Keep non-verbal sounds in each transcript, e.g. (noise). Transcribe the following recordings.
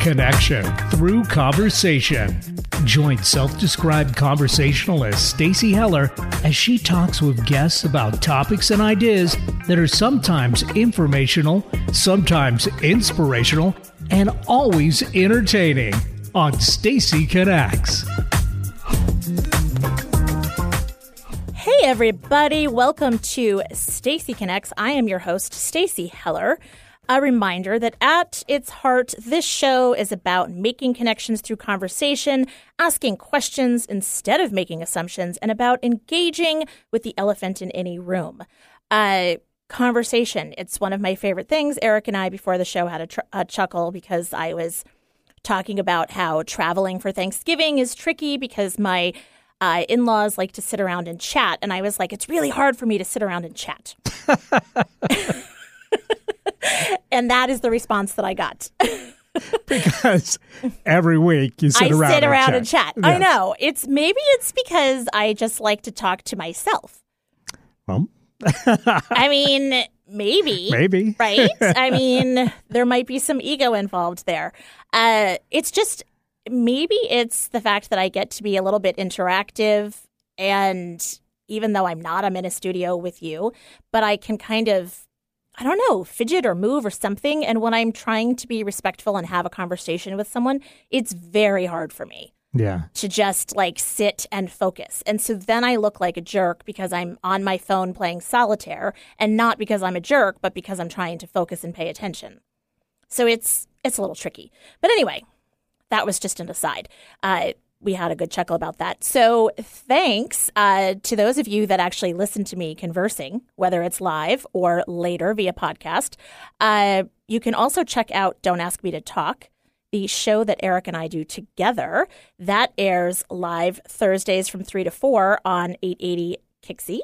Connection through conversation. Join self-described conversationalist Stacy Heller as she talks with guests about topics and ideas that are sometimes informational, sometimes inspirational, and always entertaining on Stacy Connects. Hey everybody, welcome to Stacy Connects. I am your host, Stacy Heller. A reminder that at its heart, this show is about making connections through conversation, asking questions instead of making assumptions, and about engaging with the elephant in any room. Uh, conversation. It's one of my favorite things. Eric and I, before the show, had a, tr- a chuckle because I was talking about how traveling for Thanksgiving is tricky because my uh, in laws like to sit around and chat. And I was like, it's really hard for me to sit around and chat. (laughs) and that is the response that I got. (laughs) because every week you sit I around sit and around chat. and chat. I know. It's maybe it's because I just like to talk to myself. Well, I (laughs) mean, maybe. maybe. Right? I mean, there might be some ego involved there. Uh, it's just maybe it's the fact that I get to be a little bit interactive and even though I'm not, I'm in a studio with you, but I can kind of I don't know, fidget or move or something. And when I'm trying to be respectful and have a conversation with someone, it's very hard for me Yeah. to just like sit and focus. And so then I look like a jerk because I'm on my phone playing solitaire and not because I'm a jerk, but because I'm trying to focus and pay attention. So it's it's a little tricky. But anyway, that was just an aside. Uh, we had a good chuckle about that. So thanks uh, to those of you that actually listen to me conversing, whether it's live or later via podcast. Uh, you can also check out Don't Ask Me to Talk, the show that Eric and I do together. That airs live Thursdays from 3 to 4 on 880 KIXI.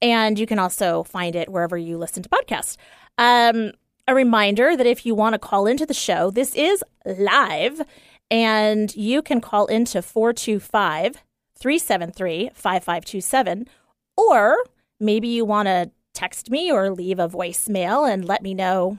And you can also find it wherever you listen to podcasts. Um, a reminder that if you want to call into the show, this is live and you can call into 425 373 5527. Or maybe you want to text me or leave a voicemail and let me know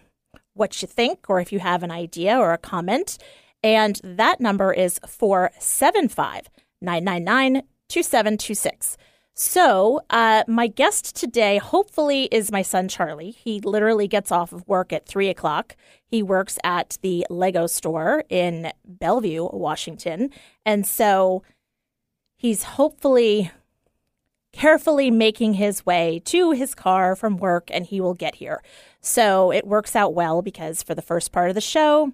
what you think or if you have an idea or a comment. And that number is 475 999 2726. So, uh, my guest today, hopefully, is my son Charlie. He literally gets off of work at three o'clock. He works at the Lego store in Bellevue, Washington. And so he's hopefully carefully making his way to his car from work and he will get here. So it works out well because for the first part of the show,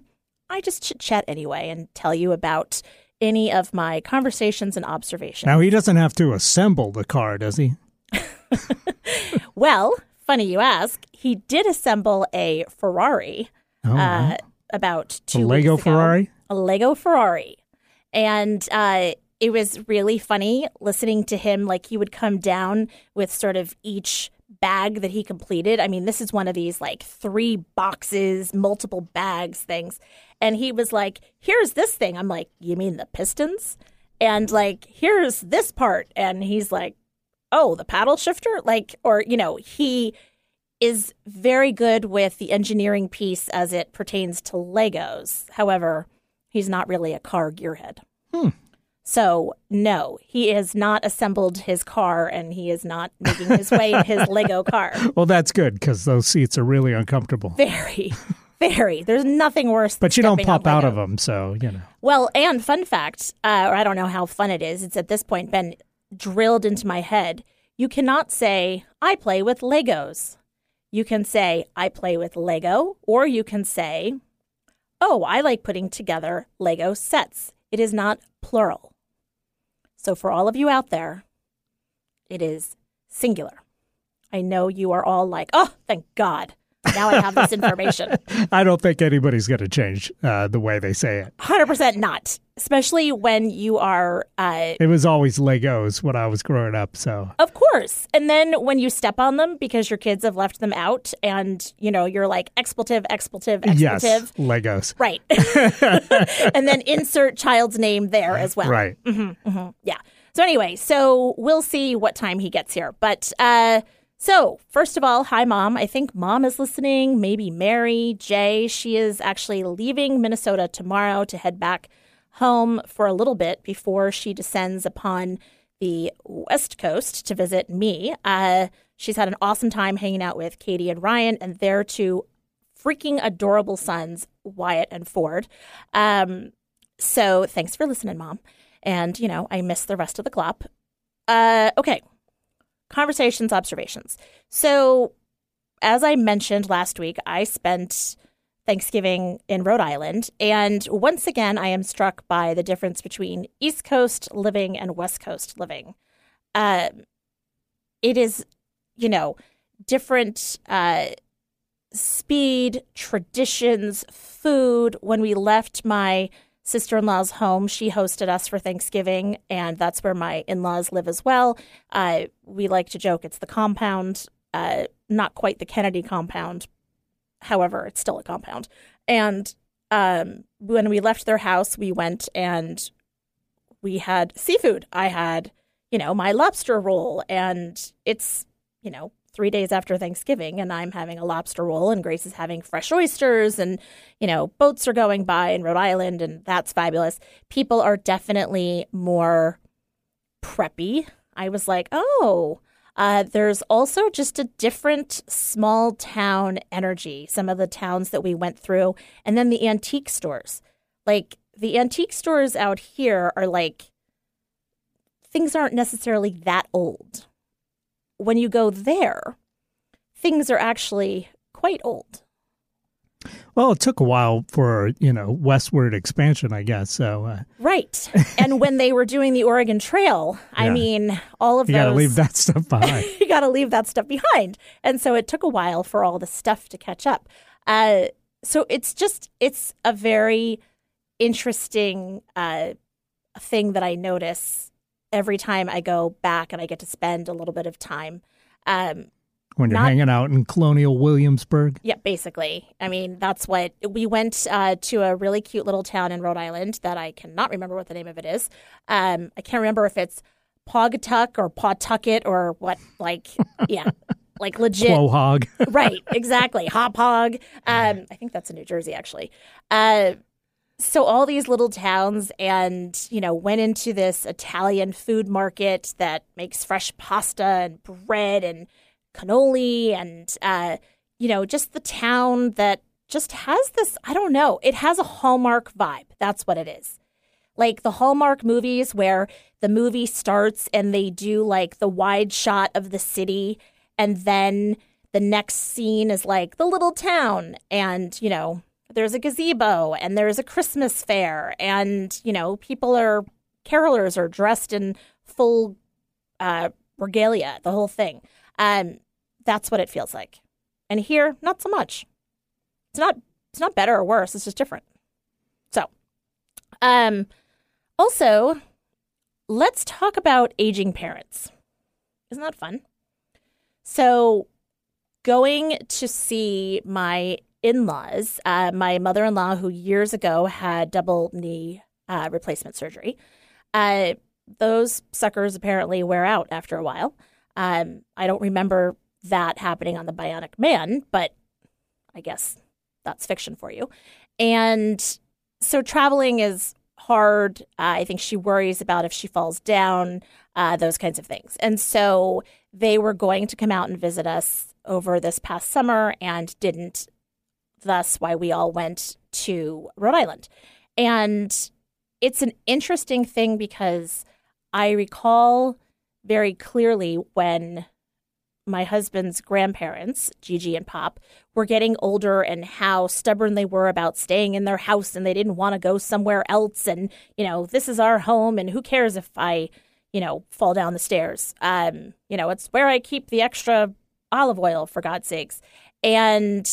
I just chit chat anyway and tell you about any of my conversations and observations. Now he doesn't have to assemble the car, does he? (laughs) Well, funny you ask. He did assemble a Ferrari Oh, uh, about a two Lego weeks ago. Ferrari. A Lego Ferrari, and uh, it was really funny listening to him. Like he would come down with sort of each bag that he completed. I mean, this is one of these like three boxes, multiple bags things, and he was like, "Here's this thing." I'm like, "You mean the pistons?" And like, "Here's this part," and he's like, oh, the paddle shifter? Like, or, you know, he is very good with the engineering piece as it pertains to Legos. However, he's not really a car gearhead. Hmm. So, no, he has not assembled his car and he is not making his way in his Lego (laughs) car. Well, that's good because those seats are really uncomfortable. Very, (laughs) very. There's nothing worse. than But you don't pop out of them, so you know. Well, and fun fact, uh, or I don't know how fun it is, it's at this point been drilled into my head. You cannot say, I play with Legos. You can say, I play with Lego, or you can say, Oh, I like putting together Lego sets. It is not plural. So for all of you out there, it is singular. I know you are all like, Oh, thank God. Now I have this information. (laughs) I don't think anybody's going to change uh, the way they say it. 100% not, especially when you are, uh, It was always Legos when I was growing up, so of course. And then when you step on them because your kids have left them out and, you know, you're like expletive, expletive, yes, expletive. Legos. Right. (laughs) (laughs) and then insert child's name there as well. Right. Yeah. So anyway, so we'll see what time he gets here. But uh, So, first of all, hi, mom. I think mom is listening. Maybe Mary, Jay. She is actually leaving Minnesota tomorrow to head back home for a little bit before she descends upon the West Coast to visit me. Uh, she's had an awesome time hanging out with Katie and Ryan and their two freaking adorable sons, Wyatt and Ford. Um, so, thanks for listening, mom. And, you know, I miss the rest of the glop. Uh, okay conversations, observations. So, as I mentioned last week, I spent Thanksgiving in Rhode Island. And once again, I am struck by the difference between East Coast living and West Coast living. Uh, it is, you know, different uh, speed, traditions, food. When we left my sister in law's home. She hosted us for Thanksgiving, and that's where my in laws live as well. Uh, we like to joke it's the compound, uh, not quite the Kennedy compound. However, it's still a compound. And um, when we left their house, we went and we had seafood. I had, you know, my lobster roll, and it's, you know, three days after Thanksgiving, and I'm having a lobster roll, and Grace is having fresh oysters, and you know, boats are going by in Rhode Island, and that's fabulous. People are definitely more preppy. I was like, oh, uh, there's also just a different small town energy. Some of the towns that we went through, and then the antique stores. Like the antique stores out here are like things aren't necessarily that old when you go there, things are actually quite old. Well, it took a while for you know westward expansion, I guess. So uh... right, (laughs) and when they were doing the Oregon Trail, I mean, all of you got to leave that stuff behind. (laughs) you got to leave that stuff behind, and so it took a while for all the stuff to catch up. Uh, so it's just it's a very interesting uh, thing that I notice every time I go back and I get to spend a little bit of time. Um, when you're not, hanging out in colonial Williamsburg? Yeah, basically. I mean, that's what we went uh, to a really cute little town in Rhode Island that I cannot remember what the name of it is. Um, I can't remember if it's Pawtucket or Pawtucket or what, like, (laughs) yeah. Like legit. Quahog. right, exactly. Hauppauge. Um, I think that's in New Jersey, actually. Uh, so all these little towns and you know went into this italian food market that makes fresh pasta and bread and cannoli and uh, you know just the town that just has this i don't know it has a hallmark vibe. That's what it is. Like the hallmark movies where the movie starts and they do like the wide shot of the city and then the next scene is like the little town and you know there's a gazebo and there's a Christmas fair, and you know people are carolers are dressed in full uh, regalia, the whole thing. Um, that's what it feels like. And here, not so much. It's not. It's not better or worse. It's just different. So, um, also, let's talk about aging parents. Isn't that fun? So, going to see my in laws, uh, my mother in law, who years ago had double knee uh, replacement surgery, uh, those suckers apparently wear out after a while. Um, I don't remember that happening on the Bionic Man, but I guess that's fiction for you. And so traveling is hard. Uh, I think she worries about if she falls down, uh, those kinds of things. And so they were going to come out and visit us over this past summer and didn't thus why we all went to Rhode Island. And it's an interesting thing because I recall very clearly when my husband's grandparents, Gigi and Pop, were getting older and how stubborn they were about staying in their house and they didn't want to go somewhere else. And, you know, this is our home and who cares if I, you know, fall down the stairs? Um, you know, it's where I keep the extra olive oil, for God's sakes. And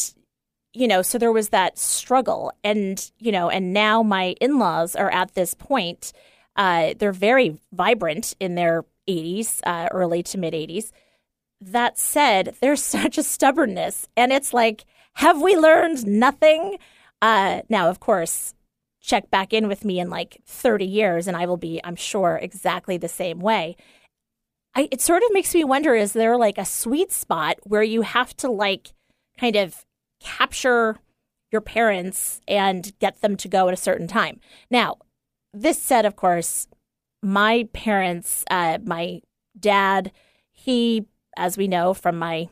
you know, so there was that struggle. And, you know, and now my in laws are at this point. Uh, they're very vibrant in their 80s, uh, early to mid 80s. That said, there's (laughs) such a stubbornness. And it's like, have we learned nothing? Uh, now, of course, check back in with me in like 30 years and I will be, I'm sure, exactly the same way. I, it sort of makes me wonder is there like a sweet spot where you have to like kind of capture your parents and get them to go at a certain time? Now, this said, of course, my parents, uh, my dad, he, as we know from my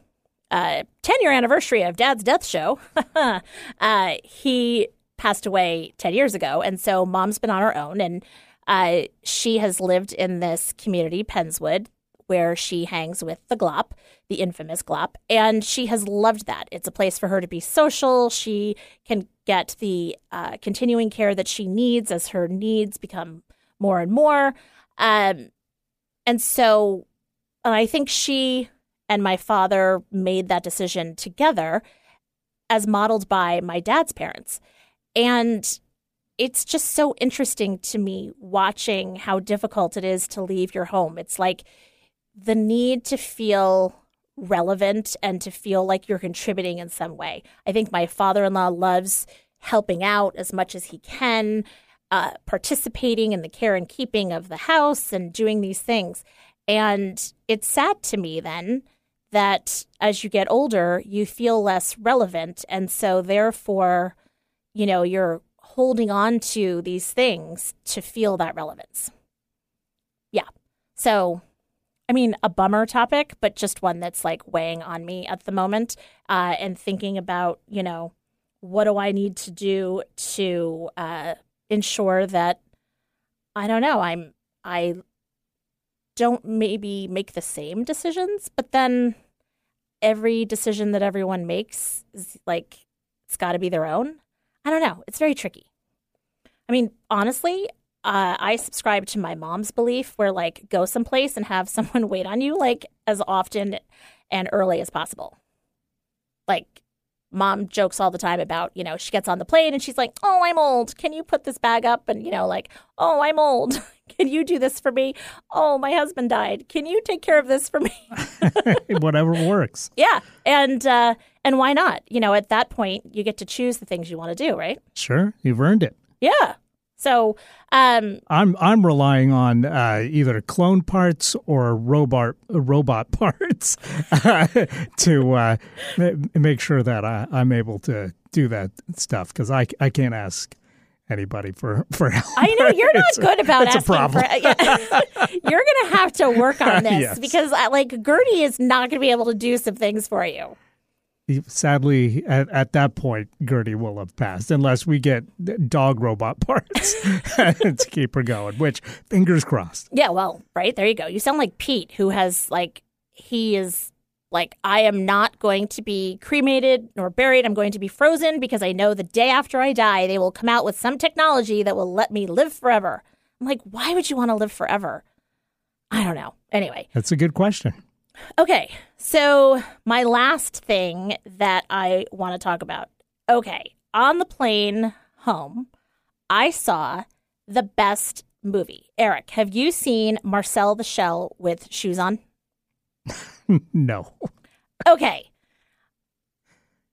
uh, 10 year anniversary of Dad's Death Show, (laughs) uh, he passed away 10 years ago. And so mom's been on her own. And uh, she has lived in this community, Pennswood, where she hangs with the Glop, the infamous Glop. And she has loved that. It's a place for her to be social. She can get the uh, continuing care that she needs as her needs become more and more. Um, and so and I think she and my father made that decision together as modeled by my dad's parents. And it's just so interesting to me watching how difficult it is to leave your home. It's like the need to feel relevant and to feel like you're contributing in some way. I think my father in law loves helping out as much as he can, uh, participating in the care and keeping of the house and doing these things. And it's sad to me then that as you get older, you feel less relevant. And so, therefore, you know, you're holding on to these things to feel that relevance. Yeah. So, I mean, a bummer topic, but just one that's like weighing on me at the moment uh, and thinking about, you know, what do I need to do to uh, ensure that I don't know, I'm, I don't maybe make the same decisions, but then every decision that everyone makes is like it's got to be their own. I don't know. It's very tricky. I mean, honestly, uh, I subscribe to my mom's belief where like go someplace and have (laughs) someone wait on you like as often and early as possible. Like mom jokes all the time about, you know, she gets on the plane and she's like, "Oh, I'm old. Can you put this bag up?" and you know, like, "Oh, I'm old. (laughs) Can you do this for me? Oh, my husband died. Can you take care of this for me?" (laughs) Whatever works. Yeah. And uh and why not? You know, at that point, you get to choose the things you want to do, right? Sure, you've earned it. Yeah. So, um, I'm I'm relying on uh, either clone parts or robot robot (laughs) parts uh, to uh, make sure that I, I'm able to do that stuff because I, I can't ask anybody for for help. I know you're not good about asking problem. for. Yeah. (laughs) (laughs) you're gonna have to work on this Yes. because, uh, like, Gertie is not gonna be able to do some things for you. Sadly, at, at that point, Gertie will have passed unless we get dog robot (laughs) parts (laughs) to keep her going. Which fingers crossed. Yeah, well, right there you go. You sound like Pete, who has like he is like I am not going to be cremated nor buried. I'm going to be frozen because I know the day after I die, they will come out with some technology that will let me live forever. I'm like, why would you want to live forever? I don't know. Anyway, That's a good question. Okay, so my last thing that I want to talk about. Okay, on the plane home, I saw the best movie. Eric, have you seen Marcel the Shell with shoes on? (laughs) no. Okay.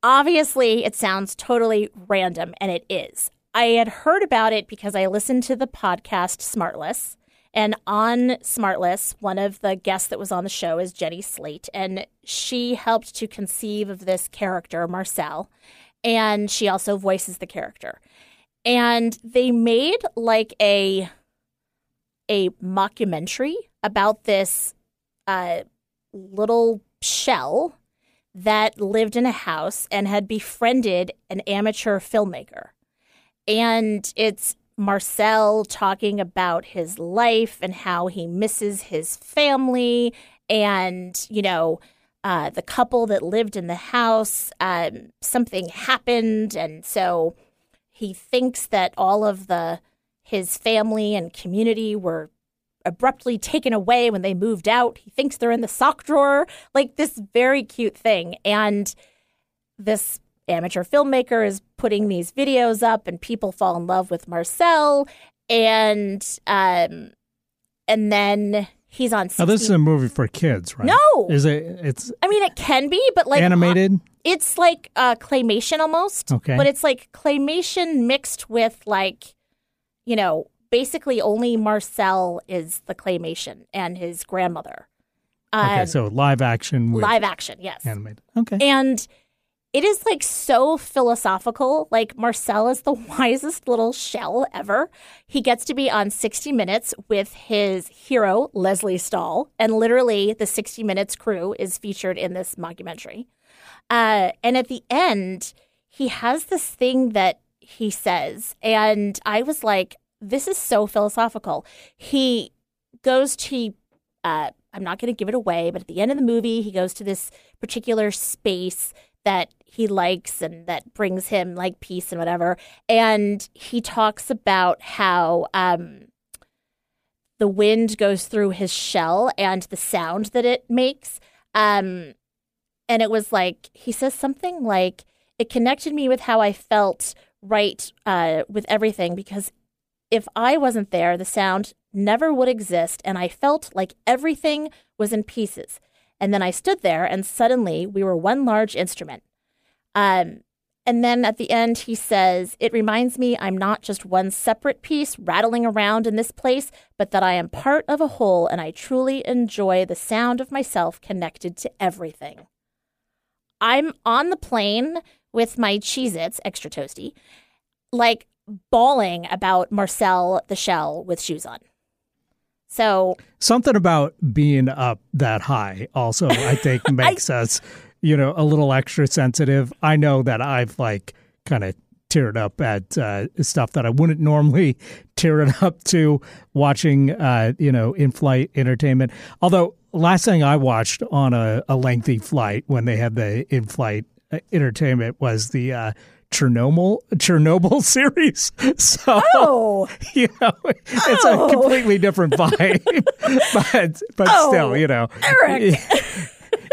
Obviously, it sounds totally random, and it is. I had heard about it because I listened to the podcast Smartless. And on Smartless, one of the guests that was on the show is Jenny Slate, and she helped to conceive of this character, Marcel, and she also voices the character. And they made like a a mockumentary about this uh, little shell that lived in a house and had befriended an amateur filmmaker. And it's Marcel talking about his life and how he misses his family and, you know, uh, the couple that lived in the house, um, something happened. And so he thinks that all of the his family and community were abruptly taken away when they moved out. He thinks they're in the sock drawer, like this very cute thing. And this amateur filmmaker is putting these videos up, and people fall in love with Marcel. And um, and then he's on. 60, Now this is a movie for kids, right? No! Is it? It's I mean, it can be, but like animated. it's like uh, claymation almost. Okay. But it's like claymation mixed with like, you know, basically only Marcel is the claymation and his grandmother. Okay, Um, so live action with live action, yes. animated. Okay. And it is like so philosophical. Like Marcel is the (laughs) wisest little shell ever. He gets to be on 60 Minutes with his hero, Lesley Stahl. And literally, the 60 Minutes crew is featured in this mockumentary. Uh, and at the end, he has this thing that he says. And I was like, this is so philosophical. He goes to, uh, I'm not going to give it away, but at the end of the movie, he goes to this particular space that he likes and that brings him like peace and whatever. And he talks about how um, the wind goes through his shell and the sound that it makes. Um, and it was like, he says something like, it connected me with how I felt right uh, with everything because if I wasn't there, the sound never would exist. And I felt like everything was in pieces. And then I stood there, and suddenly we were one large instrument. Um, and then at the end, he says, It reminds me I'm not just one separate piece rattling around in this place, but that I am part of a whole, and I truly enjoy the sound of myself connected to everything. I'm on the plane with my Cheez Its, extra toasty, like bawling about Marcel the Shell with shoes on. So Something about being up that high also, I think, (laughs) makes us, you know, a little extra sensitive. I know that I've like kind of teared up at uh, stuff that I wouldn't normally (laughs) tear it up to watching, uh, you know, in flight entertainment. Although, last thing I watched on a, a lengthy flight when they had the in flight entertainment was the, uh, Chernobyl Chernobyl (laughs) series. (laughs) So Oh. you know, it's Oh. a completely different vibe, but but Oh, still, you know, Eric.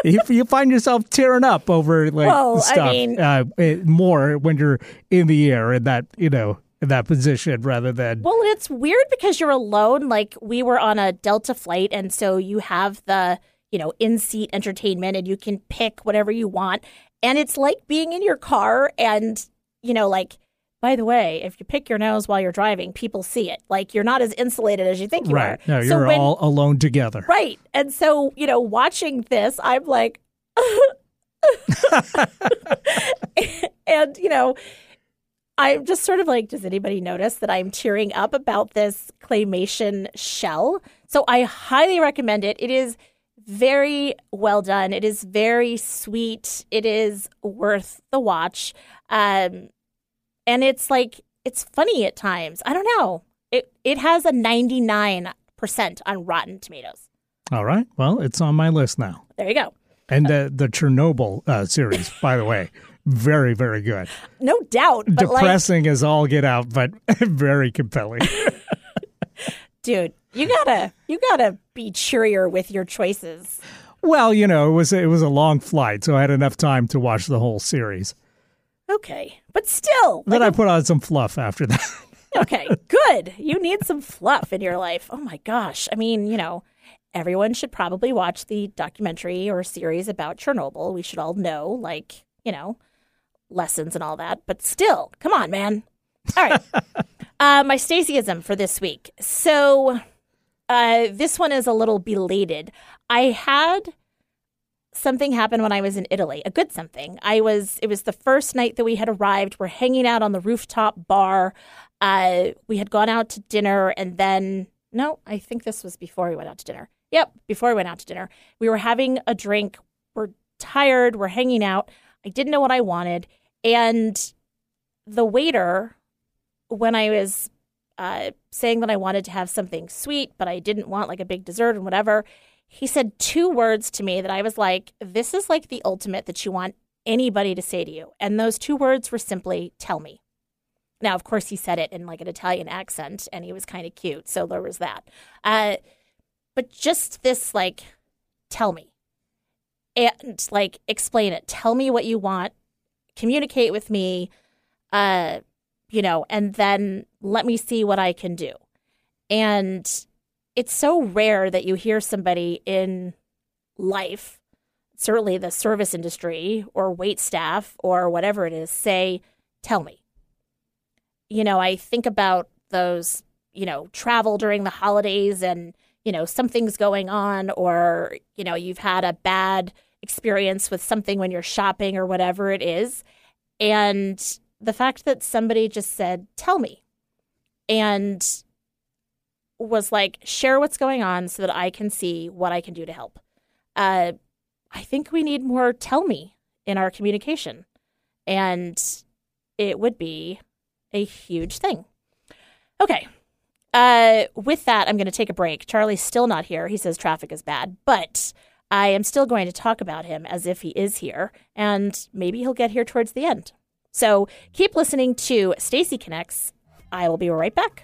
(laughs) you, you find yourself tearing up over like Well, I stuff mean- uh, more when you're in the air in that you know in that position rather than Well, it's weird because you're alone. Like we were on a Delta flight, and so you have the you know in seat entertainment, and you can pick whatever you want. And it's like being in your car, and you know, like by the way, if you pick your nose while you're driving, people see it. Like you're not as insulated as you think you right. are. No, you're when, all alone together. right. And so you know, watching this, I'm like. (laughs) and you know I'm just sort of like, does anybody notice that I'm tearing up about this claymation shell? So I highly recommend it. It is very well done. It is very sweet. It is worth the watch. Um, and it's like, it's funny at times. I don't know. It, it has a 99% on Rotten Tomatoes. All right. Well, it's on my list now. There you go. And the the Chernobyl uh, series, by the way, very very good. No doubt. But like, Depressing as all get out, but (laughs) very compelling. (laughs) dude, you gotta, you gotta be cheerier with your choices. well, you know, it was it was a long flight, so I had enough time to watch the whole series. Okay. But still, Then I put on some fluff after that. (laughs) Okay, good. You need some fluff in your life. Oh my gosh. I mean, you know, everyone should probably watch the documentary or series about Chernobyl. We should all know, like, you know, lessons and all that. But still, come on, man. All right. (laughs) uh, my Stacyism for this week. So uh, this one is a little belated. I had something happened when I was in Italy, a good something. I was it was the first night that we had arrived. We're hanging out on the rooftop bar. Uh, we had gone out to dinner and then no, I think this was before we went out to dinner. Yep, before we went out to dinner. We were having a drink. We're tired, we're hanging out. I didn't know what I wanted and the waiter when I was uh, saying that I wanted to have something sweet, but I didn't want like a big dessert and whatever, he said two words to me that I was like, this is like the ultimate that you want anybody to say to you. And those two words were simply, tell me. Now, of course, he said it in like an Italian accent and he was kind of cute. So there was that. Uh, but just this, like, tell me and like explain it. Tell me what you want. Communicate with me. Uh, you know, and then let me see what I can do. And it's so rare that you hear somebody in life, certainly the service industry or wait staff or whatever it is, say, Tell me. You know, I think about those, you know, travel during the holidays and you know, something's going on or, you know, you've had a bad experience with something when you're shopping or whatever it is. And the fact that somebody just said, Tell me, and was like, Share what's going on so that I can see what I can do to help. Uh, I think we need more tell me in our communication. And it would be a huge thing. Okay. Uh, with that, I'm going to take a break. Charlie's still not here. He says traffic is bad, but I am still going to talk about him as if he is here, and maybe he'll get here towards the end. So keep listening to Stacy Connects. I will be right back.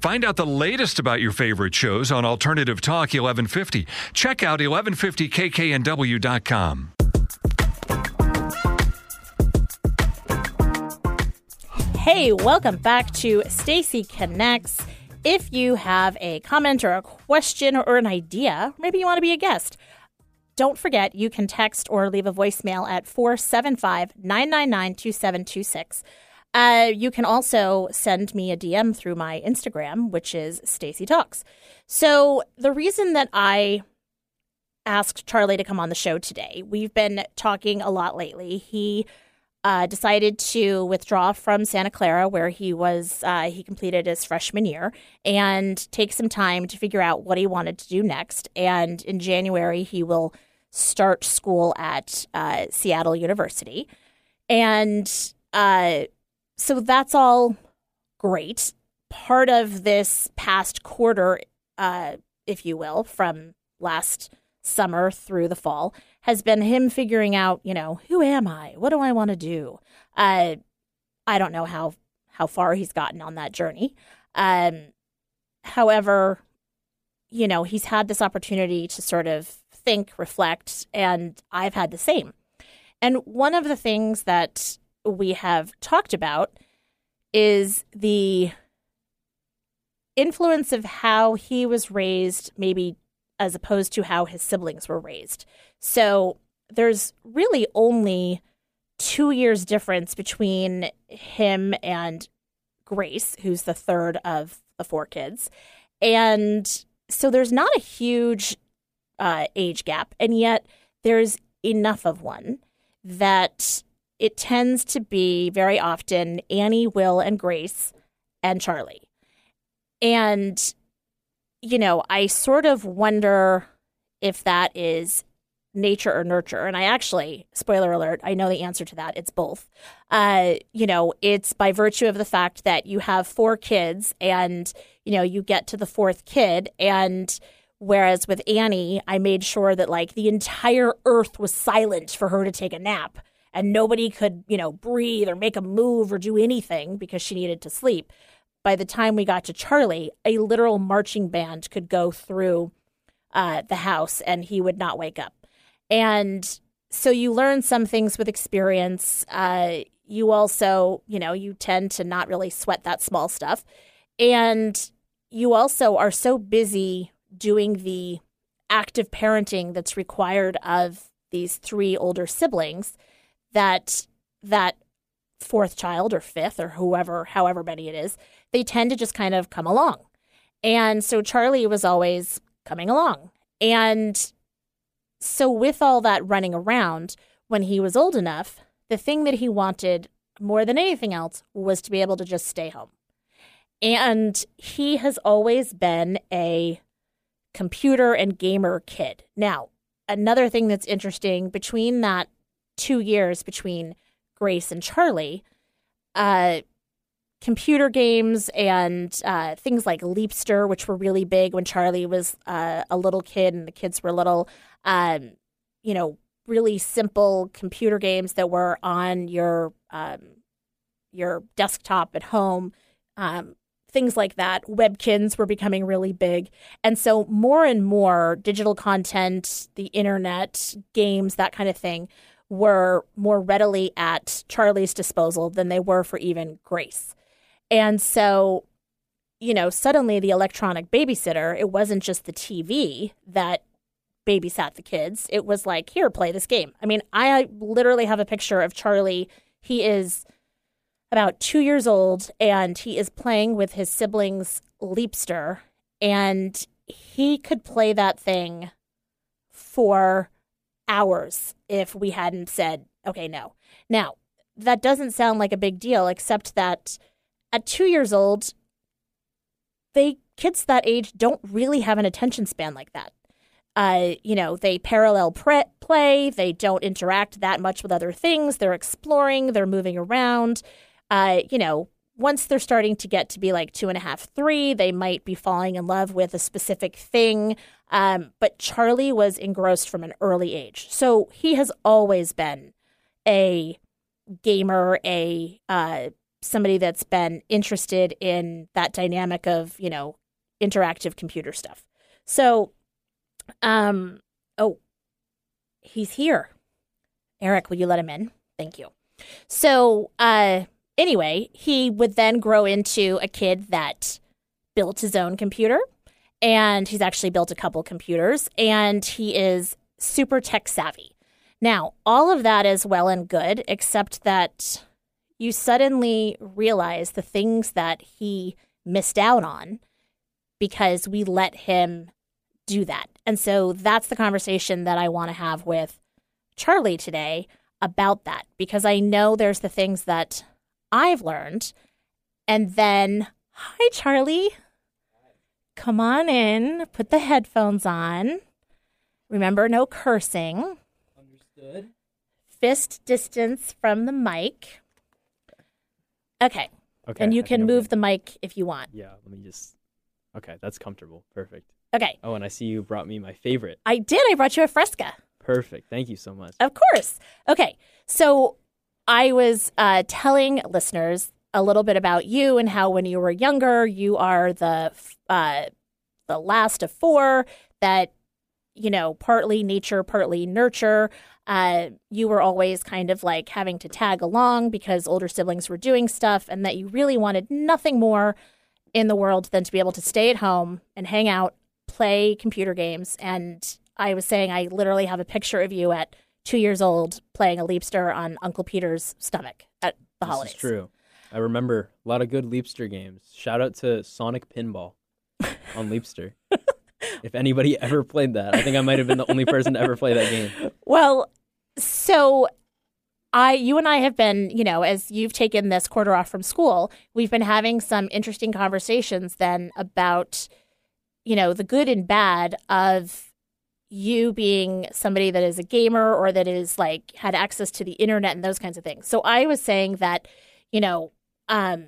Find out the latest about your favorite shows on Alternative Talk 1150. Check out 1150kknw.com. Hey, welcome back to Stacy Connects. If you have a comment or a question or an idea, maybe you want to be a guest, don't forget you can text or leave a voicemail at 475 999 2726. Uh, you can also send me a DM through my Instagram, which is Stacy Talks. So the reason that I asked Charlie to come on the show today, we've been talking a lot lately. He uh, decided to withdraw from Santa Clara, where he was uh, he completed his freshman year, and take some time to figure out what he wanted to do next. And in January, he will start school at uh, Seattle University, and uh, so that's all great. Part of this past quarter, uh, if you will, from last summer through the fall, has been him figuring out, you know, who am I? What do I want to do? Uh, I don't know how how far he's gotten on that journey. Um, however, you know, he's had this opportunity to sort of think, reflect, and I've had the same. And one of the things that we have talked about is the influence of how he was raised, maybe as opposed to how his siblings were raised. So there's really only two years difference between him and Grace, who's the third of the four kids. And so there's not a huge uh, age gap, and yet there's enough of one that it tends to be very often Annie, Will, and Grace and Charlie. And, you know, I sort of wonder if that is nature or nurture. And I actually, spoiler alert, I know the answer to that. It's both. Uh, you know, it's by virtue of the fact that you have four kids and, you know, you get to the fourth kid. And whereas with Annie, I made sure that like the entire earth was silent for her to take a nap and nobody could, you know, breathe or make a move or do anything because she needed to sleep. By the time we got to Charlie, a literal marching band could go through uh, the house and he would not wake up. And so you learn some things with experience. Uh, you also, you know, you tend to not really sweat that small stuff. And you also are so busy doing the active parenting that's required of these three older siblings that that fourth child or fifth or whoever however many it is they tend to just kind of come along and so charlie was always coming along and so, with all that running around, when he was old enough, the thing that he wanted more than anything else was to be able to just stay home. And he has always been a computer and gamer kid. Now, another thing that's interesting between that two years between Grace and Charlie, uh, computer games and uh, things like Leapster, which were really big when Charlie was uh, a little kid and the kids were little. Um, you know, really simple computer games that were on your um, your desktop at home. Um, things like that. Webkinz were becoming really big. And so more and more digital content, the internet, games, that kind of thing were more readily at Charlie's disposal than they were for even Grace. And so, you know, suddenly the electronic babysitter, it wasn't just the TV that babysat the kids. It was like, here, play this game. I mean, I literally have a picture of Charlie. He is about two years old and he is playing with his siblings Leapster. And he could play that thing for hours if we hadn't said, okay, no. Now, that doesn't sound like a big deal, except that at two years old, they kids that age don't really have an attention span like that. Uh, you know, they parallel pre- play, they don't interact that much with other things, they're exploring, they're moving around. Uh, you know, once they're starting to get to be like two and a half, three, they might be falling in love with a specific thing. Um, but Charlie was engrossed from an early age. So he has always been a gamer, a uh, somebody that's been interested in that dynamic of, you know, interactive computer stuff. So, um, oh, he's here. Eric, will you let him in? Thank you. So, uh, anyway, he would then grow into a kid that built his own computer. And he's actually built a couple computers and he is super tech savvy. Now, all of that is well and good, except that you suddenly realize the things that he missed out on because we let him do that. And so that's the conversation that I want to have with Charlie today about that because I know there's the things that I've learned. And then, hi, Charlie. Come on in, put the headphones on. Remember, no cursing. Understood. Fist distance from the mic. Okay. Okay. and you I can think I'm move good. the mic if you want. Yeah, let me just. Okay, that's comfortable. Perfect. Okay. Oh, and I see you brought me my favorite. I did. I brought you a Fresca. Perfect. Thank you so much. Of course. Okay. So I was uh, telling listeners a little bit about you and how when you were younger, you are the uh, the last of four that you know partly nature, partly nurture. Uh, you were always kind of like having to tag along because older siblings were doing stuff, and that you really wanted nothing more in the world than to be able to stay at home and hang out, play computer games. And I was saying, I literally have a picture of you at two years old playing a leapster on Uncle Peter's stomach at the this holidays. true. I remember a lot of good Leapster games. Shout out to Sonic Pinball on Leapster. (laughs) if anybody ever played that, I think I might have been the only person to ever play that game. Well, so I you and I have been, you know, as you've taken this quarter off from school, we've been having some interesting conversations then about you know, the good and bad of you being somebody that is a gamer or that is like had access to the internet and those kinds of things. So I was saying that, you know, um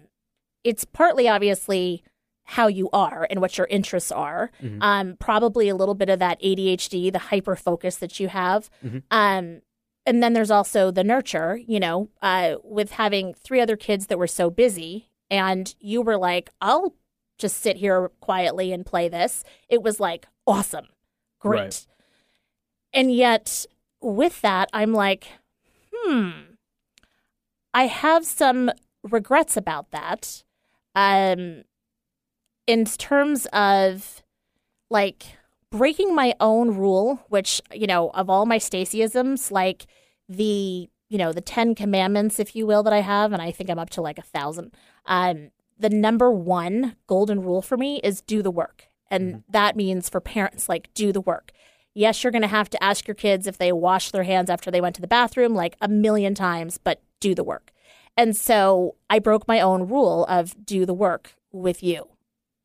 it's partly obviously how you are and what your interests are. Mhm. Um, probably a little bit of that ADHD, the hyper focus that you have. Mhm. Um, and then there's also the nurture, you know, uh, with having three other kids that were so busy, and you were like, I'll just sit here quietly and play this. It was like, awesome, great. Right. And yet, with that, I'm like, hmm, I have some regrets about that. Um, in terms of like breaking my own rule, which, you know, of all my Stacyisms, like the, you know, the 10 commandments, if you will, that I have, and I think I'm up to like a thousand. Um, the number one golden rule for me is do the work. And mm-hmm. that means for parents, like, do the work. Yes, you're going to have to ask your kids if they wash their hands after they went to the bathroom like a million times, but do the work. And so I broke my own rule of do the work with you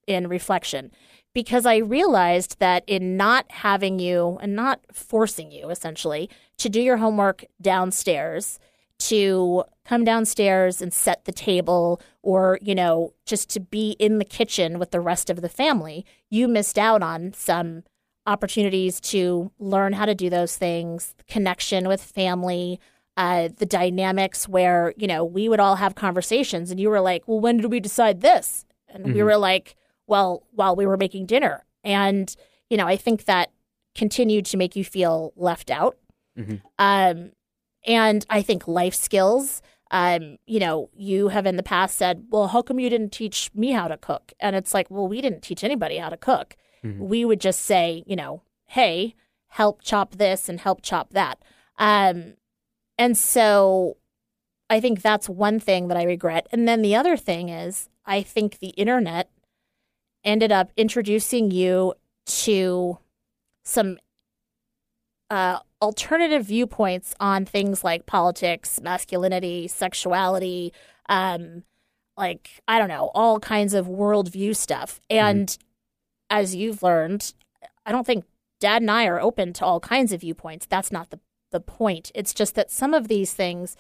in reflection because I realized that in not having you and not forcing you essentially to do your homework downstairs, to come downstairs and set the table or, you know, just to be in the kitchen with the rest of the family, you missed out on some opportunities to learn how to do those things, connection with family, uh, the dynamics where, you know, we would all have conversations and you were like, well, when did we decide this? And mm-hmm. we were like, well, while we were making dinner. And, you know, I think that continued to make you feel left out. Mm-hmm. Um, and I think life skills. Um, you know, you have in the past said, well, how come you didn't teach me how to cook? And it's like, well, we didn't teach anybody how to cook. Mm-hmm. We would just say, you know, hey, help chop this and help chop that. Um, and so I think that's one thing that I regret. And then the other thing is, I think the internet ended up introducing you to some uh, alternative viewpoints on things like politics, masculinity, sexuality, um, like, I don't know, all kinds of worldview stuff. Mm-hmm. And mm-hmm. as you've learned, I don't think dad and I are open to all kinds of viewpoints. That's not the, the point. It's just that some of these things,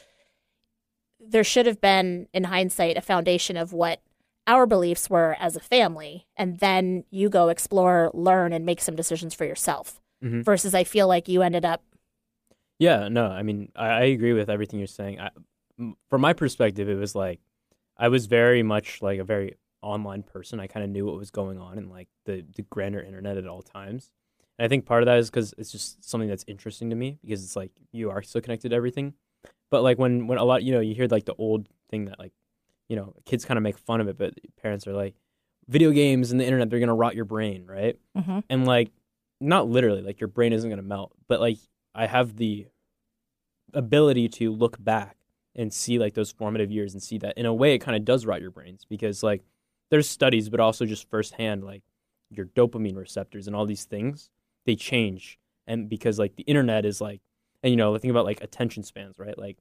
there should have been, in hindsight, a foundation of what our beliefs were as a family. And then you go explore, learn, and make some decisions for yourself. Mm-hmm. Versus, I feel like you ended up. Yeah, no, I mean, I, I agree with everything you're saying. I, from my perspective, it was like I was very much like a very online person. I kind of knew what was going on in like the, the grander internet at all times. And I think part of that is because it's just something that's interesting to me because it's like you are so connected to everything. But like when when a lot you know you hear like the old thing that like you know kids kind of make fun of it, but parents are like video games and the internet they're gonna rot your brain, right? Mm-hmm. And like not literally like your brain isn't gonna melt, but like I have the ability to look back and see like those formative years and see that in a way it kind of does rot your brains because like there's studies but also just firsthand like your dopamine receptors and all these things they change. And because like the internet is like and you know think about like attention spans right? Like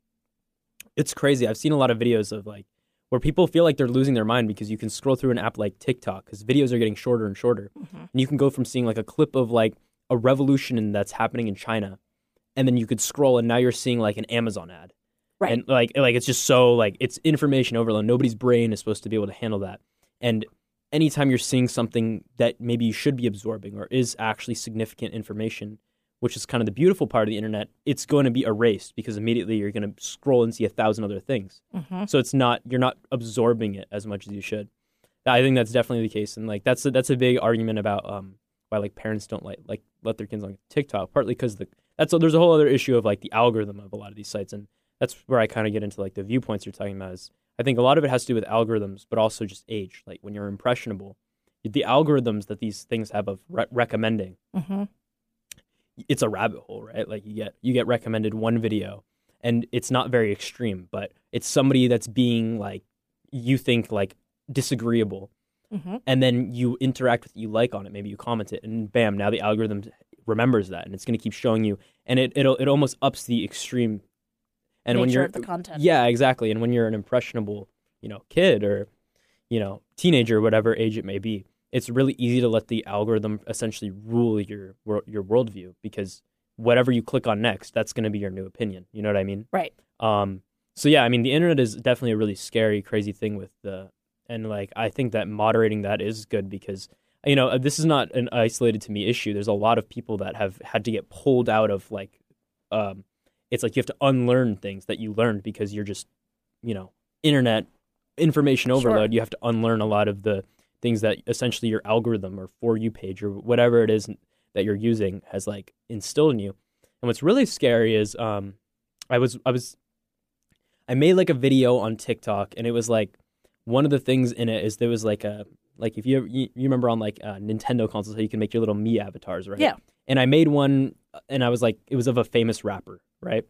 it's crazy. I've seen a lot of videos of like where people feel like they're losing their mind because you can scroll through an app like tiktok because videos are getting shorter and shorter. Mm-hmm. and you can go from seeing like a clip of like a revolution that's happening in china and then you could scroll and now you're seeing like an amazon ad right and like like it's just so like it's information overload nobody's brain is supposed to be able to handle that and anytime you're seeing something that maybe you should be absorbing or is actually significant information, which is kind of the beautiful part of the internet, it's going to be erased because immediately you're going to scroll and see a thousand other things. Mm-hmm. So it's not you're not absorbing it as much as you should. I think that's definitely the case, and like that's a, that's a big argument about um, why like parents don't like like let their kids on TikTok. Partly because the that's a, there's a whole other issue of like the algorithm of a lot of these sites, and that's where I kind of get into like the viewpoints you're talking about. Is I think a lot of it has to do with algorithms, but also just age. Like when you're impressionable, the algorithms that these things have of re- recommending, mm-hmm. it's a rabbit hole, right? Like you get you get recommended one video, and it's not very extreme, but it's somebody that's being like you think like disagreeable, mm-hmm. and then you interact with you like on it, maybe you comment it, and bam, now the algorithm remembers that, and it's going to keep showing you, and it it'll, it almost ups the extreme and when you're the content. Yeah, exactly. And when you're an impressionable, you know, kid or you know, teenager, whatever age it may be, it's really easy to let the algorithm essentially rule your your worldview because whatever you click on next, that's going to be your new opinion. You know what I mean? Right. Um. So yeah, I mean, the internet is definitely a really scary, crazy thing with the, and like I think that moderating that is good because you know this is not an isolated to me issue. There's a lot of people that have had to get pulled out of like, um, it's like you have to unlearn things that you learned because you're just, you know, internet information overload. Sure. You have to unlearn a lot of the things that essentially your algorithm or for you page or whatever it is that you're using has like instilled in you. And what's really scary is um, I was I was I made like a video on TikTok and it was like one of the things in it is there was like a like if you you, you remember on like uh, Nintendo consoles how you can make your little Mii avatars, right? Yeah. And I made one and I was like it was of a famous rapper, right?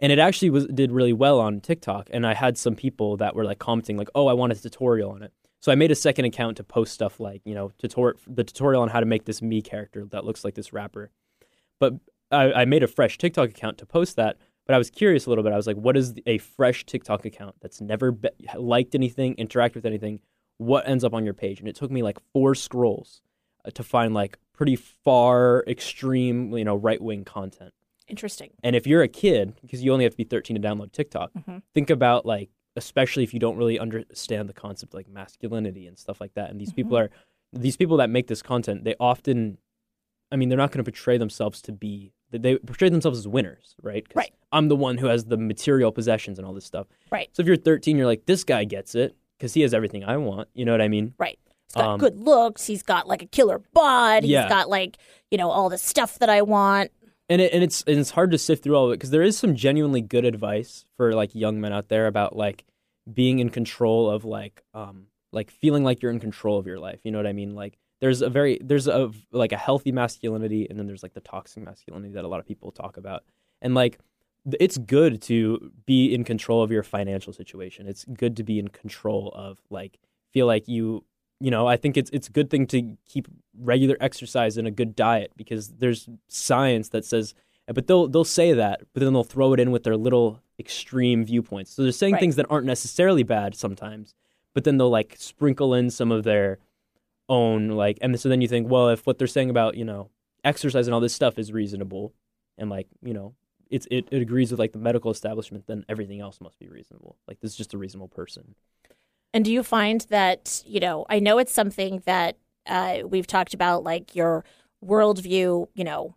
And it actually was did really well on TikTok. And I had some people that were like commenting, like, "Oh, I want a tutorial on it." So I made a second account to post stuff like, you know, tutor- the tutorial on how to make this Mii character that looks like this rapper. but I, I made a fresh TikTok account to post that. But I was curious a little bit. I was like, what is a fresh TikTok account that's never be- liked anything, interacted with anything? What ends up on your page? And it took me like four scrolls uh, to find like pretty far extreme, you know, right wing content. Interesting. And if you're a kid, because you only have to be 13 to download TikTok, Mm-hmm. think about like, especially if you don't really understand the concept like masculinity and stuff like that. And these people are, these people that make this content, they often, I mean, they're not going to portray themselves to be, they portray themselves as winners, right? Right. I'm the one who has the material possessions and all this stuff. Right. So if you're 13, you're like, this guy gets it because he has everything I want. You know what I mean? Right. He's got Um, good looks. He's got like a killer bod. Yeah. He's got like, you know, all the stuff that I want. and it, and it's and it's hard to sift through all of it because there is some genuinely good advice for like young men out there about like being in control of like um like feeling like you're in control of your life. You know what I mean? Like there's a very there's a like a healthy masculinity and then there's like the toxic masculinity that a lot of people talk about. And like it's good to be in control of your financial situation. It's good to be in control of like feel like you you know, I think it's it's a good thing to keep regular exercise and a good diet because there's science that says eh, but they'll they'll say that, but then they'll throw it in with their little extreme viewpoints. So they're saying Right. things that aren't necessarily bad sometimes, but then they'll like sprinkle in some of their own like and so then you think, well, if what they're saying about, you know, exercise and all this stuff is reasonable and like, you know, it's it, it agrees with like the medical establishment, then everything else must be reasonable. Like this is just a reasonable person. And do you find that, you know, I know it's something that uh, we've talked about, like your worldview, you know,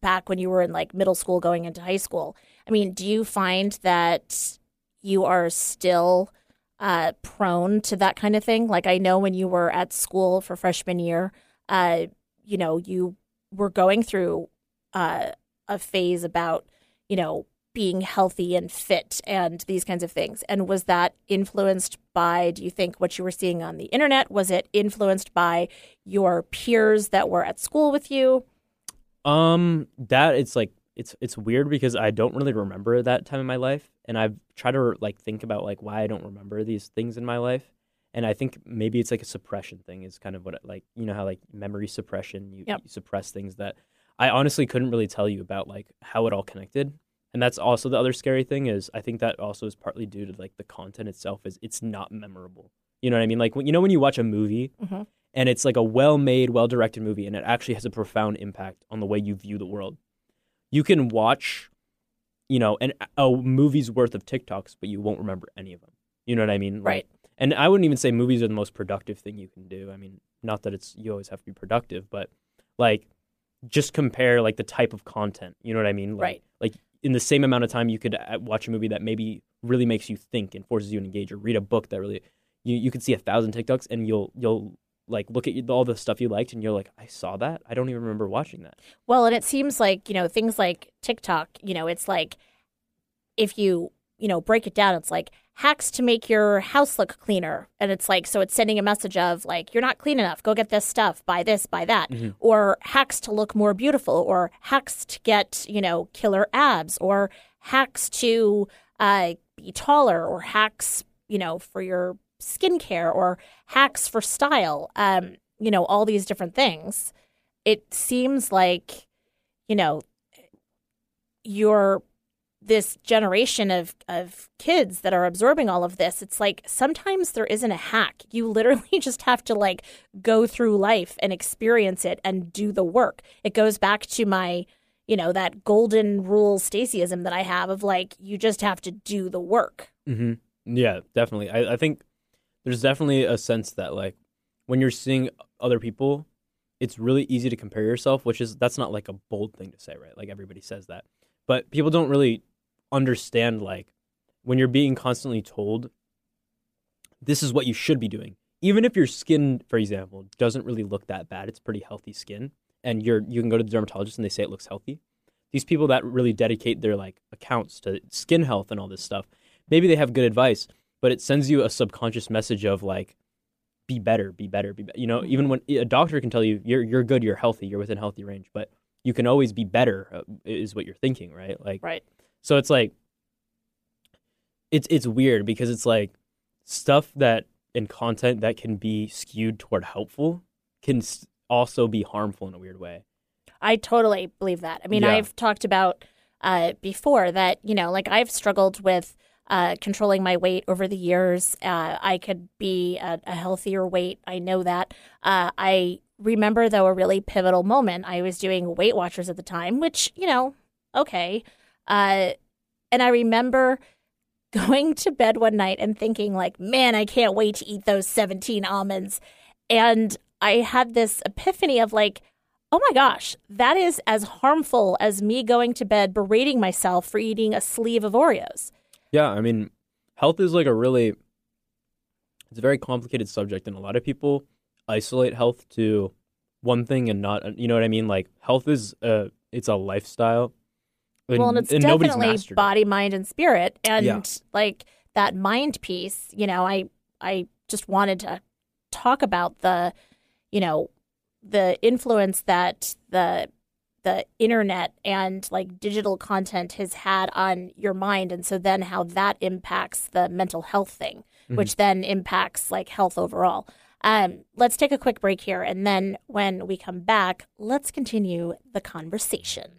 back when you were in like middle school going into high school. I mean, do you find that you are still uh, prone to that kind of thing? Like, I know when you were at school for freshman year, uh, you know, you were going through uh, a phase about, you know, being healthy and fit and these kinds of things. And was that influenced by, do you think, what you were seeing on the internet? Was it influenced by your peers that were at school with you? Um, that it's like it's it's weird because I don't really remember that time in my life, and I've tried to like think about like why I don't remember these things in my life, and I think maybe it's like a suppression thing. Is kind of what it, like you know how like memory suppression you, Yep. you suppress things that I honestly couldn't really tell you about like how it all connected. And that's also the other scary thing is I think that also is partly due to like the content itself is it's not memorable. You know what I mean? Like when, you know when you watch a movie Mhm. and it's like a well-made, well-directed movie and it actually has a profound impact on the way you view the world. You can watch, you know, an, a movie's worth of TikToks, but you won't remember any of them. You know what I mean? Like- Right. and I wouldn't even say movies are the most productive thing you can do. I mean, not that it's you always have to be productive, but like just compare like the type of content. You know what I mean? Like, Right. In the same amount of time, you could uh, watch a movie that maybe really makes you think and forces you to engage, or read a book that really you you could see a thousand TikToks and you'll you'll like look at all the stuff you liked and you're like, I saw that. I don't even remember watching that. Well, and it seems like, you know, things like TikTok, you know, it's like if you, you know, break it down, it's like hacks to make your house look cleaner. And it's like, so it's sending a message of like, you're not clean enough. Go get this stuff, buy this, buy that. Or hacks to look more beautiful, or hacks to get, you know, killer abs, or hacks to uh, be taller, or hacks, you know, for your skincare, or hacks for style. Um, you know, all these different things. It seems like, you know, you're this generation of of kids that are absorbing all of this it's like sometimes there isn't a hack you (laughs) literally just have to like go through life and experience it and do the work it goes back to my you know that golden rule stacyism that i have of like you just have to do the work Mm-hmm. Yeah, definitely. I, I think there's definitely a sense that like when you're seeing other people, it's really easy to compare yourself, which is that's not like a bold thing to say, right? Like everybody says that, but people don't really understand like when you're being constantly told this is what you should be doing. Even if your skin, for example, doesn't really look that bad, it's pretty healthy skin, and you're you can go to the dermatologist and they say it looks healthy. These people that really dedicate their like accounts to skin health and all this stuff, maybe they have good advice, but it sends you a subconscious message of like, be better, be better, be better. You know, even when a doctor can tell you you're you're good, you're healthy, you're within healthy range, but you can always be better, uh, is what you're thinking, right? Like, right so it's like, it's it's weird because it's like stuff that in content that can be skewed toward helpful can also be harmful in a weird way. I totally believe that. I mean, Yeah. I've talked about uh, before that, you know, like I've struggled with uh, controlling my weight over the years. Uh, I could be a, a healthier weight. I know that. Uh, I remember, though, a really pivotal moment. I was doing Weight Watchers at the time, which, you know, okay. Uh, and I remember (laughs) going to bed one night and thinking, like, man, I can't wait to eat those 17 almonds. And I had this epiphany of, like, oh my gosh, that is as harmful as me going to bed berating myself for eating a sleeve of Oreos. Yeah, I mean, health is like a really it's a very complicated subject and a lot of people isolate health to one thing and not you know what I mean? Like health is a it's a lifestyle. Well, and it's nobody's definitely body, mind, and spirit. And Yeah. like that mind piece, you know, I I just wanted to talk about the, you know, the influence that the the internet and like digital content has had on your mind. And so then how that impacts the mental health thing which then impacts like health overall. Um, let's take a quick break here. And then when we come back let's continue the conversation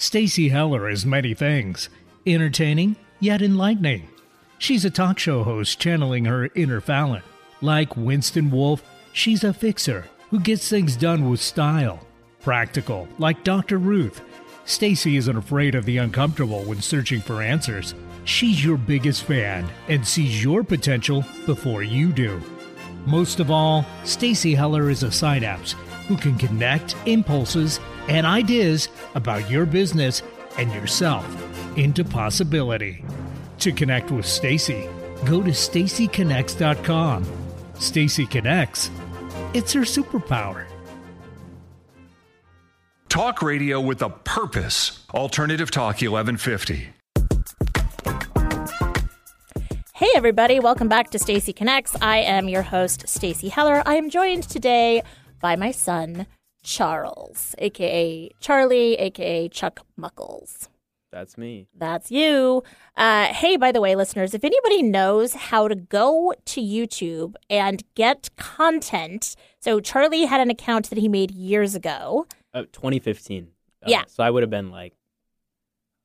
Stacy Heller is many things entertaining, yet enlightening. She's a talk show host channeling her inner Fallon. Like Winston Wolfe, she's a fixer who gets things done with style. Practical, like Dr. Ruth. Stacy isn't afraid of the uncomfortable when searching for answers. She's your biggest fan and sees your potential before you do. Most of all, Stacy Heller is a synapse who can connect impulses and ideas about your business and yourself into possibility. To connect with Stacy, go to stacyconnects.com. Stacy Connects. It's her superpower. Talk radio with a purpose. Alternative Talk 1150. Hey everybody, welcome back to Stacy Connects. I am your host Stacy Heller. I am joined today by my son Charles, aka Charlie, aka Chuck Muckles. That's me. That's you. Uh, hey, by the way, listeners, if anybody knows how to go to YouTube and get content, so Charlie had an account that he made years ago. Uh, 2015. Uh, Yeah. So I would have been like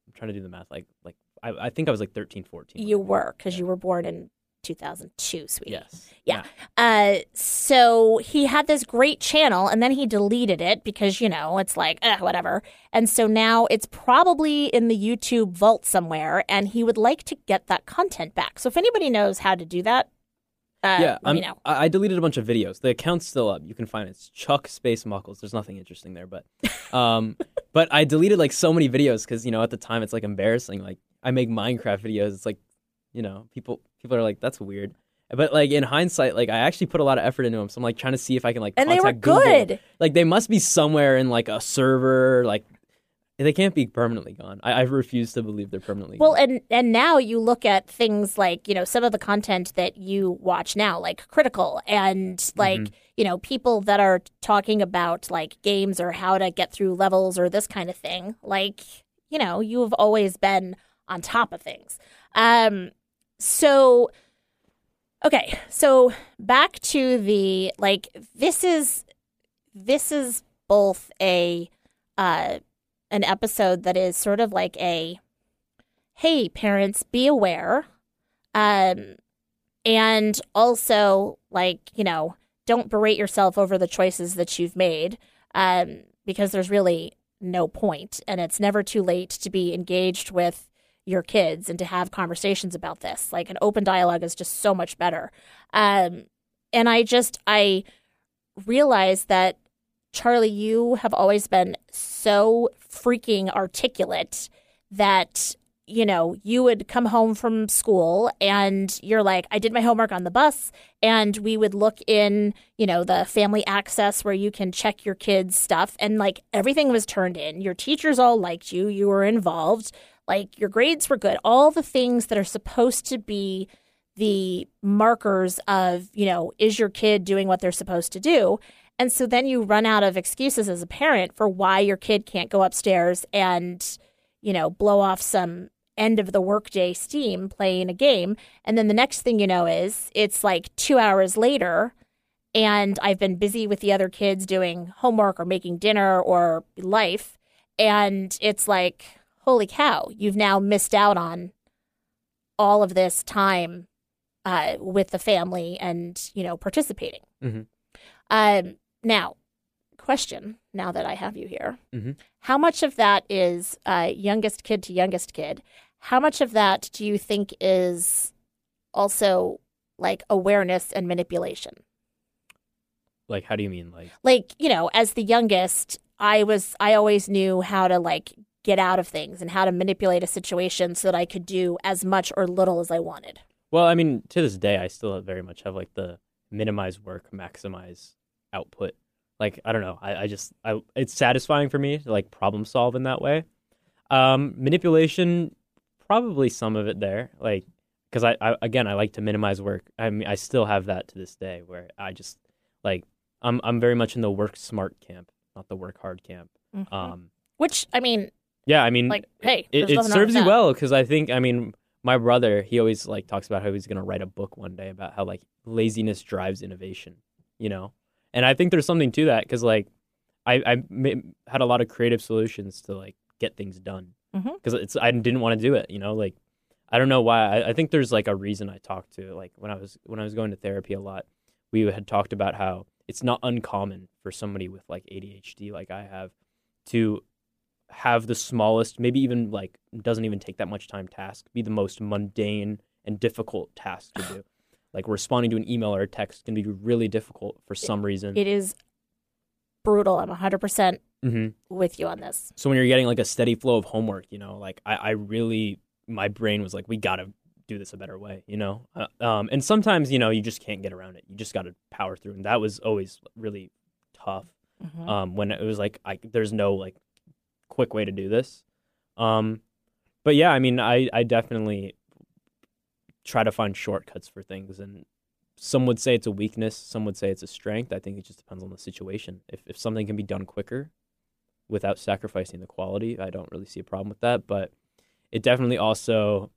I'm trying to do the math like like I, I think I was like 13, 14. You were because Yeah. you were born in 2002, sweetie. Yes. Yeah. Uh, so he had this great channel and then he deleted it because, you know, it's like, eh, whatever. And so now it's probably in the YouTube vault somewhere and he would like to get that content back. So if anybody knows how to do that, uh, yeah, let I'm- me know. I, I deleted a bunch of videos. The account's still up. You can find it. It's Chuck Space Muckles. There's nothing interesting there, but (laughs) um, but I deleted like so many videos because you know at the time it's like embarrassing. Like I make Minecraft videos. It's like you know people people are like that's weird. But like in hindsight, like I actually put a lot of effort into them. So I'm like trying to see if I can like And they were contact Google. Like they must be somewhere in like a server. Like they can't be permanently gone. I, I refuse to believe they're permanently Well, gone. and and now you look at things like you know some of the content that you watch now, like Critical, and like Mm-hmm. you know people that are talking about like games or how to get through levels or this kind of thing. Like you know you have always been on top of things. Um, so okay, so back to the like this is this is both a uh an episode that is sort of like a hey parents be aware um and also like you know don't berate yourself over the choices that you've made um because there's really no point and it's never too late to be engaged with your kids and to have conversations about this like an open dialogue is just so much better um and i just i realized that charlie you have always been so freaking articulate that you know, you would come home from school and you're like, I did my homework on the bus. And we would look in, you know, the family access where you can check your kids' stuff. And like everything was turned in. Your teachers all liked you. You were involved. Like your grades were good. All the things that are supposed to be the markers of, you know, is your kid doing what they're supposed to do? And so then you run out of excuses as a parent for why your kid can't go upstairs and, you know, blow off some end of the workday steam playing a game. And then the next thing you know is it's like two hours later and I've been busy with the other kids doing homework or making dinner or life. And it's like, holy cow, you've now missed out on all of this time uh, with the family and, you know, participating. Mm-hmm. Um, now, question now that I have you here. Mm-hmm. How much of that is uh, youngest kid to youngest kid? How much of that do you think is also like awareness and manipulation? Like, how do you mean? Like, Like, you know, as the youngest, I was, I always knew how to like get out of things and how to manipulate a situation so that I could do as much or little as I wanted. well, I mean, to this day, I still very much have like the minimize work, maximize output. Like, I don't know. I, I just, I, it's satisfying for me to like problem solve in that way. Um, manipulation, probably some of it there. Like, because I, I, again, I like to minimize work. I mean, I still have that to this day where I just like, I'm, I'm very much in the work smart camp, not the work hard camp. Um, Which, I mean, yeah, I mean, like, hey, it, it serves you well because I think I mean my brother he always like talks about how he's gonna write a book one day about how like laziness drives innovation, you know, and I think there's something to that because like I I had a lot of creative solutions to like get things done. Because it's I didn't want to do it, you know, like I don't know why I, I think there's like a reason I talked to like when I was when I was going to therapy a lot we had talked about how it's not uncommon for somebody with like ADHD like I have to have the smallest, maybe even like doesn't even take that much time task, be the most mundane and difficult task to do. (sighs) like responding to an email or a text can be really difficult for some reason. It is brutal. I'm 100% hmm with you on this. So when you're getting like a steady flow of homework, you know, like I, I really, my brain was like, we got to do this a better way, you know? Uh, um, and sometimes, you know, you just can't get around it. You just got to power through. And that was always really tough. Mhm. um, when it was like I, there's no like quick way to do this. Um, but yeah, I mean, I, I definitely try to find shortcuts for things, and some would say it's a weakness, some would say it's a strength. I think it just depends on the situation. If if something can be done quicker without sacrificing the quality, I don't really see a problem with that. But it definitely also,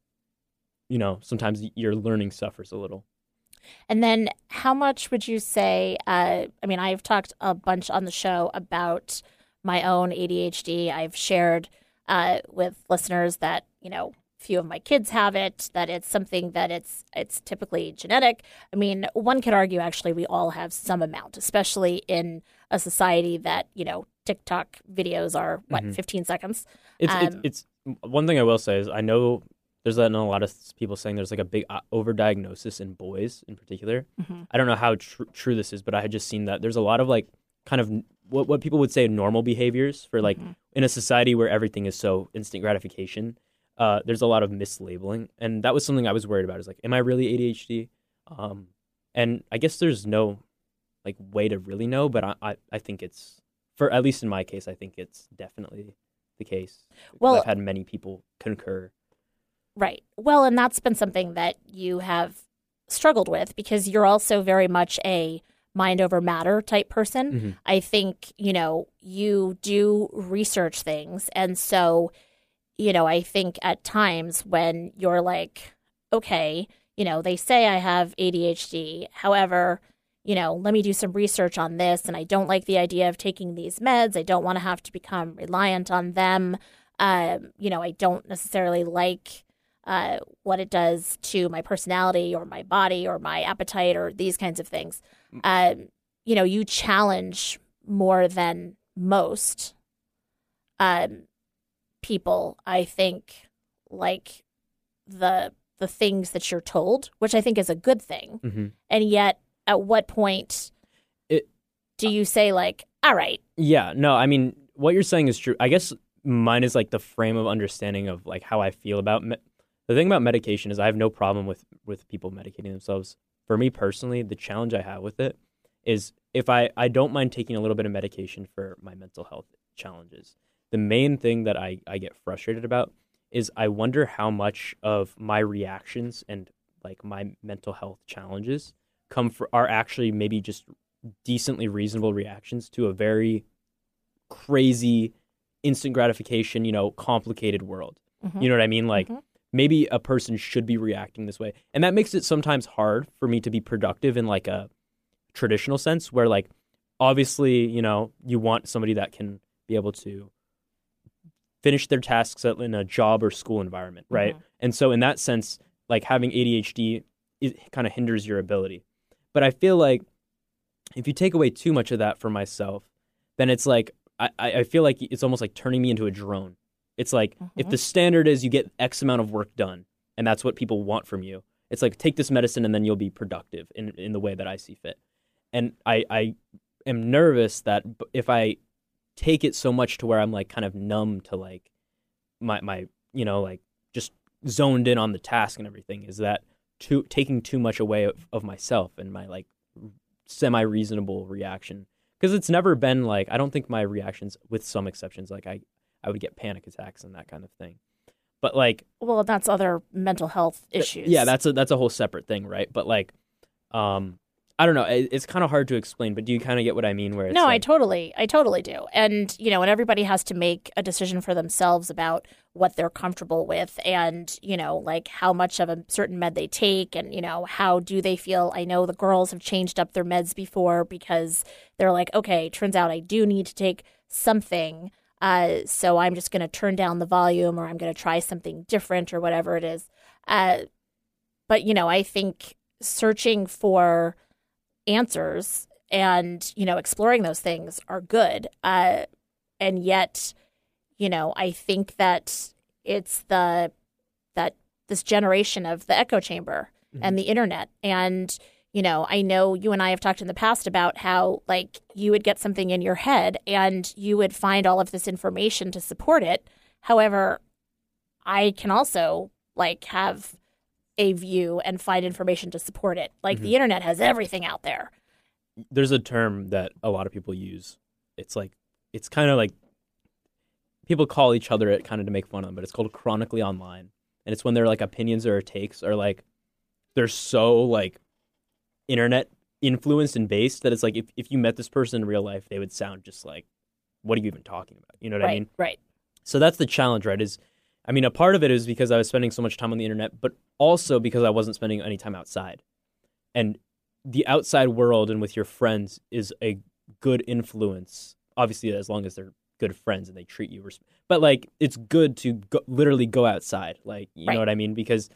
you know, sometimes your learning suffers a little. And then, how much would you say? Uh, I mean, I've talked a bunch on the show about my own ADHD. I've shared uh, with listeners that you know, few of my kids have it. That it's something that it's it's typically genetic. I mean, one could argue actually we all have some amount, especially in a society that you know TikTok videos are what Mhm. 15 seconds. It's, Um, it's it's one thing I will say is I know there's a, a lot of people saying there's like a big uh, overdiagnosis in boys in particular. Mhm. I don't know how tr- true this is, but I had just seen that there's a lot of like kind of what what people would say normal behaviors for like Mhm. in a society where everything is so instant gratification. Uh, there's a lot of mislabeling, and that was something I was worried about. Is like, am I really ADHD? Um, and I guess there's no like way to really know, but I, I I think it's for at least in my case, I think it's definitely the case. Well- I've had many people concur. Right. Well, and that's been something that you have struggled with because you're also very much a mind over matter type person. Mhm. I think, you know, you do research things. And so, you know, I think at times when you're like, okay, you know, they say I have ADHD. However, you know, let me do some research on this. And I don't like the idea of taking these meds. I don't want to have to become reliant on them. Um, you know, I don't necessarily like uh, what it does to my personality or my body or my appetite or these kinds of things. Um, you know, you challenge more than most um, people. I think like the the things that you're told, which I think is a good thing. Mm-hmm. And yet, at what point It- do you say like, "All right, Yeah, no, I mean, what you're saying is true. I guess mine is like the frame of understanding of like how I feel about me- the thing about medication is I have no problem with with people medicating themselves. For me personally, the challenge I have with it is if I I don't mind taking a little bit of medication for my mental health challenges. The main thing that I I get frustrated about is I wonder how much of my reactions and like my mental health challenges come for are actually maybe just decently reasonable reactions to a very crazy instant gratification, you know, complicated world. Mhm. You know what I mean? Like Mhm. Maybe a person should be reacting this way. And that makes it sometimes hard for me to be productive in like a traditional sense where like obviously, you know, you want somebody that can be able to finish their tasks in a job or school environment, right? Mhm. And so in that sense, like having ADHD it kind of hinders your ability. But I feel like if you take away too much of that for myself, then it's like I I feel like it's almost like turning me into a drone. It's like if mm-hmm. the standard is you get X amount of work done, and that's what people want from you. It's like take this medicine and then you'll be productive in in the way that I see fit. And I I am nervous that if I take it so much to where I'm like kind of numb to like my my you know like just zoned in on the task and everything is that too taking too much away of, of myself and my like semi reasonable reaction because it's never been like I don't think my reactions with some exceptions like I I would get panic attacks and that kind of thing but like Well, that's other mental health issues. yeah that's a that's a whole separate thing right but like um I don't know it, it's kind of hard to explain but do you kind of get what I mean where it's no, I totally, I totally do. And you know, and everybody has to make a decision for themselves about what they're comfortable with, and you know, like how much of a certain med they take, and you know, how do they feel. I know the girls have changed up their meds before because they're like, okay, turns out I do need to take something. Uh, so I'm just going to turn down the volume, or I'm going to try something different, or whatever it is. Uh, but you know, I think searching for answers and you know exploring those things are good uh and yet you know i think that it's the that this generation of the echo chamber and the internet and you know i know you and i have talked in the past about how like you would get something in your head and you would find all of this information to support it however i can also like have a view and find information to support it like the mm-hmm. internet has everything out there there's a term that a lot of people use. It's like it's kind of like people call each other it kind of to make fun of them, but it's called chronically online. And it's when their like opinions or takes are like they're so like internet influenced and based that it's like if, if you met this person in real life, they would sound just like what are you even talking about? You know what right I mean? right So that's the challenge, right? Is I mean, a part of it is because I was spending so much time on the internet, but also because I wasn't spending any time outside. And the outside world and with your friends is a good influence. Obviously, as long as they're good friends and they treat you, res- but like it's good to go, literally go outside. Like you Right. know what I mean? Because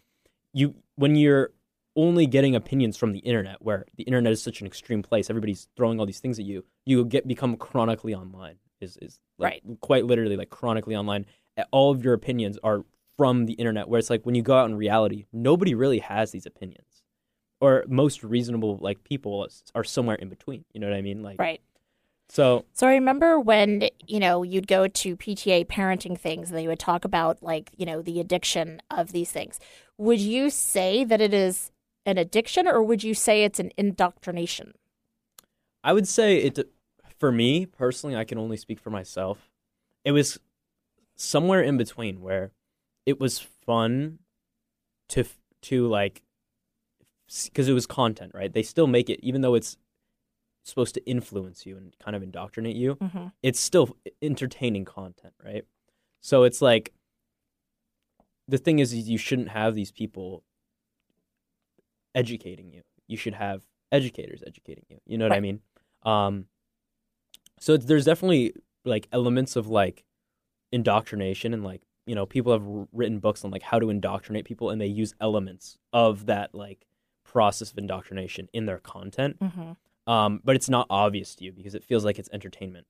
you when you're only getting opinions from the internet, where the internet is such an extreme place, everybody's throwing all these things at you. You get become chronically online. Is is like, quite literally like chronically online. All of your opinions are from the internet. Where it's like when you go out in reality, nobody really has these opinions, or most reasonable like people are somewhere in between. You know what I mean? Like right so. So I remember when, you know, you'd go to PTA parenting things and they would talk about like, you know, the addiction of these things. Would you say that it is an addiction or would you say it's an indoctrination? I would say it for me personally. I can only speak for myself. It was somewhere in between where it was fun to to like because it was content, right? They still make it, even though it's supposed to influence you and kind of indoctrinate you. Mm-hmm. It's still entertaining content, right? So it's like the thing is, is you shouldn't have these people educating you. You should have educators educating you. You know what I mean? Um, so it's, there's definitely like elements of like indoctrination and like you know people have written books on like how to indoctrinate people and they use elements of that like process of indoctrination in their content Mm-hmm. um, but it's not obvious to you because it feels like it's entertainment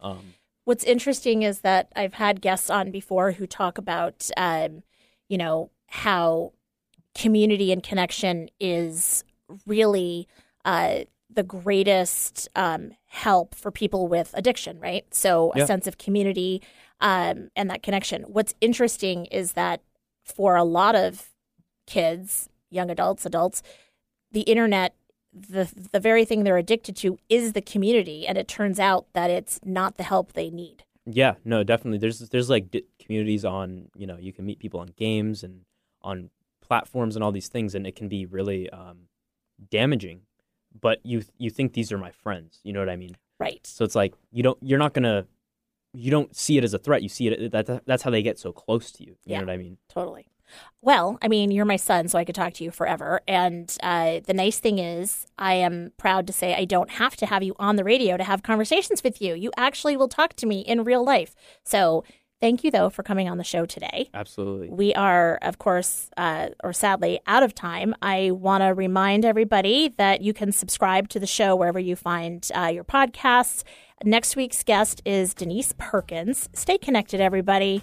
um, What's interesting is that I've had guests on before who talk about, um, you know, how community and connection is really uh, the greatest um, help for people with addiction, right? So a Yeah. sense of community, um, and that connection. What's interesting is that for a lot of kids, young adults, adults, the internet, the the very thing they're addicted to is the community, and it turns out that it's not the help they need. Yeah, no, definitely. There's there's like di- communities on you know you can meet people on games and on platforms and all these things, and it can be really um, damaging. But you you think these are my friends, you know what I mean? Right. So it's like you don't you're not gonna you don't see it as a threat. You see it that that's how they get so close to you. You Yeah. know what I mean? Totally. Well, I mean, you're my son, so I could talk to you forever. And uh, the nice thing is, I am proud to say I don't have to have you on the radio to have conversations with you. You actually will talk to me in real life. So thank you, though, for coming on the show today. Absolutely. We are, of course, uh, or sadly, out of time. I want to remind everybody that you can subscribe to the show wherever you find uh, your podcasts. Next week's guest is Denise Perkins. Stay connected, everybody.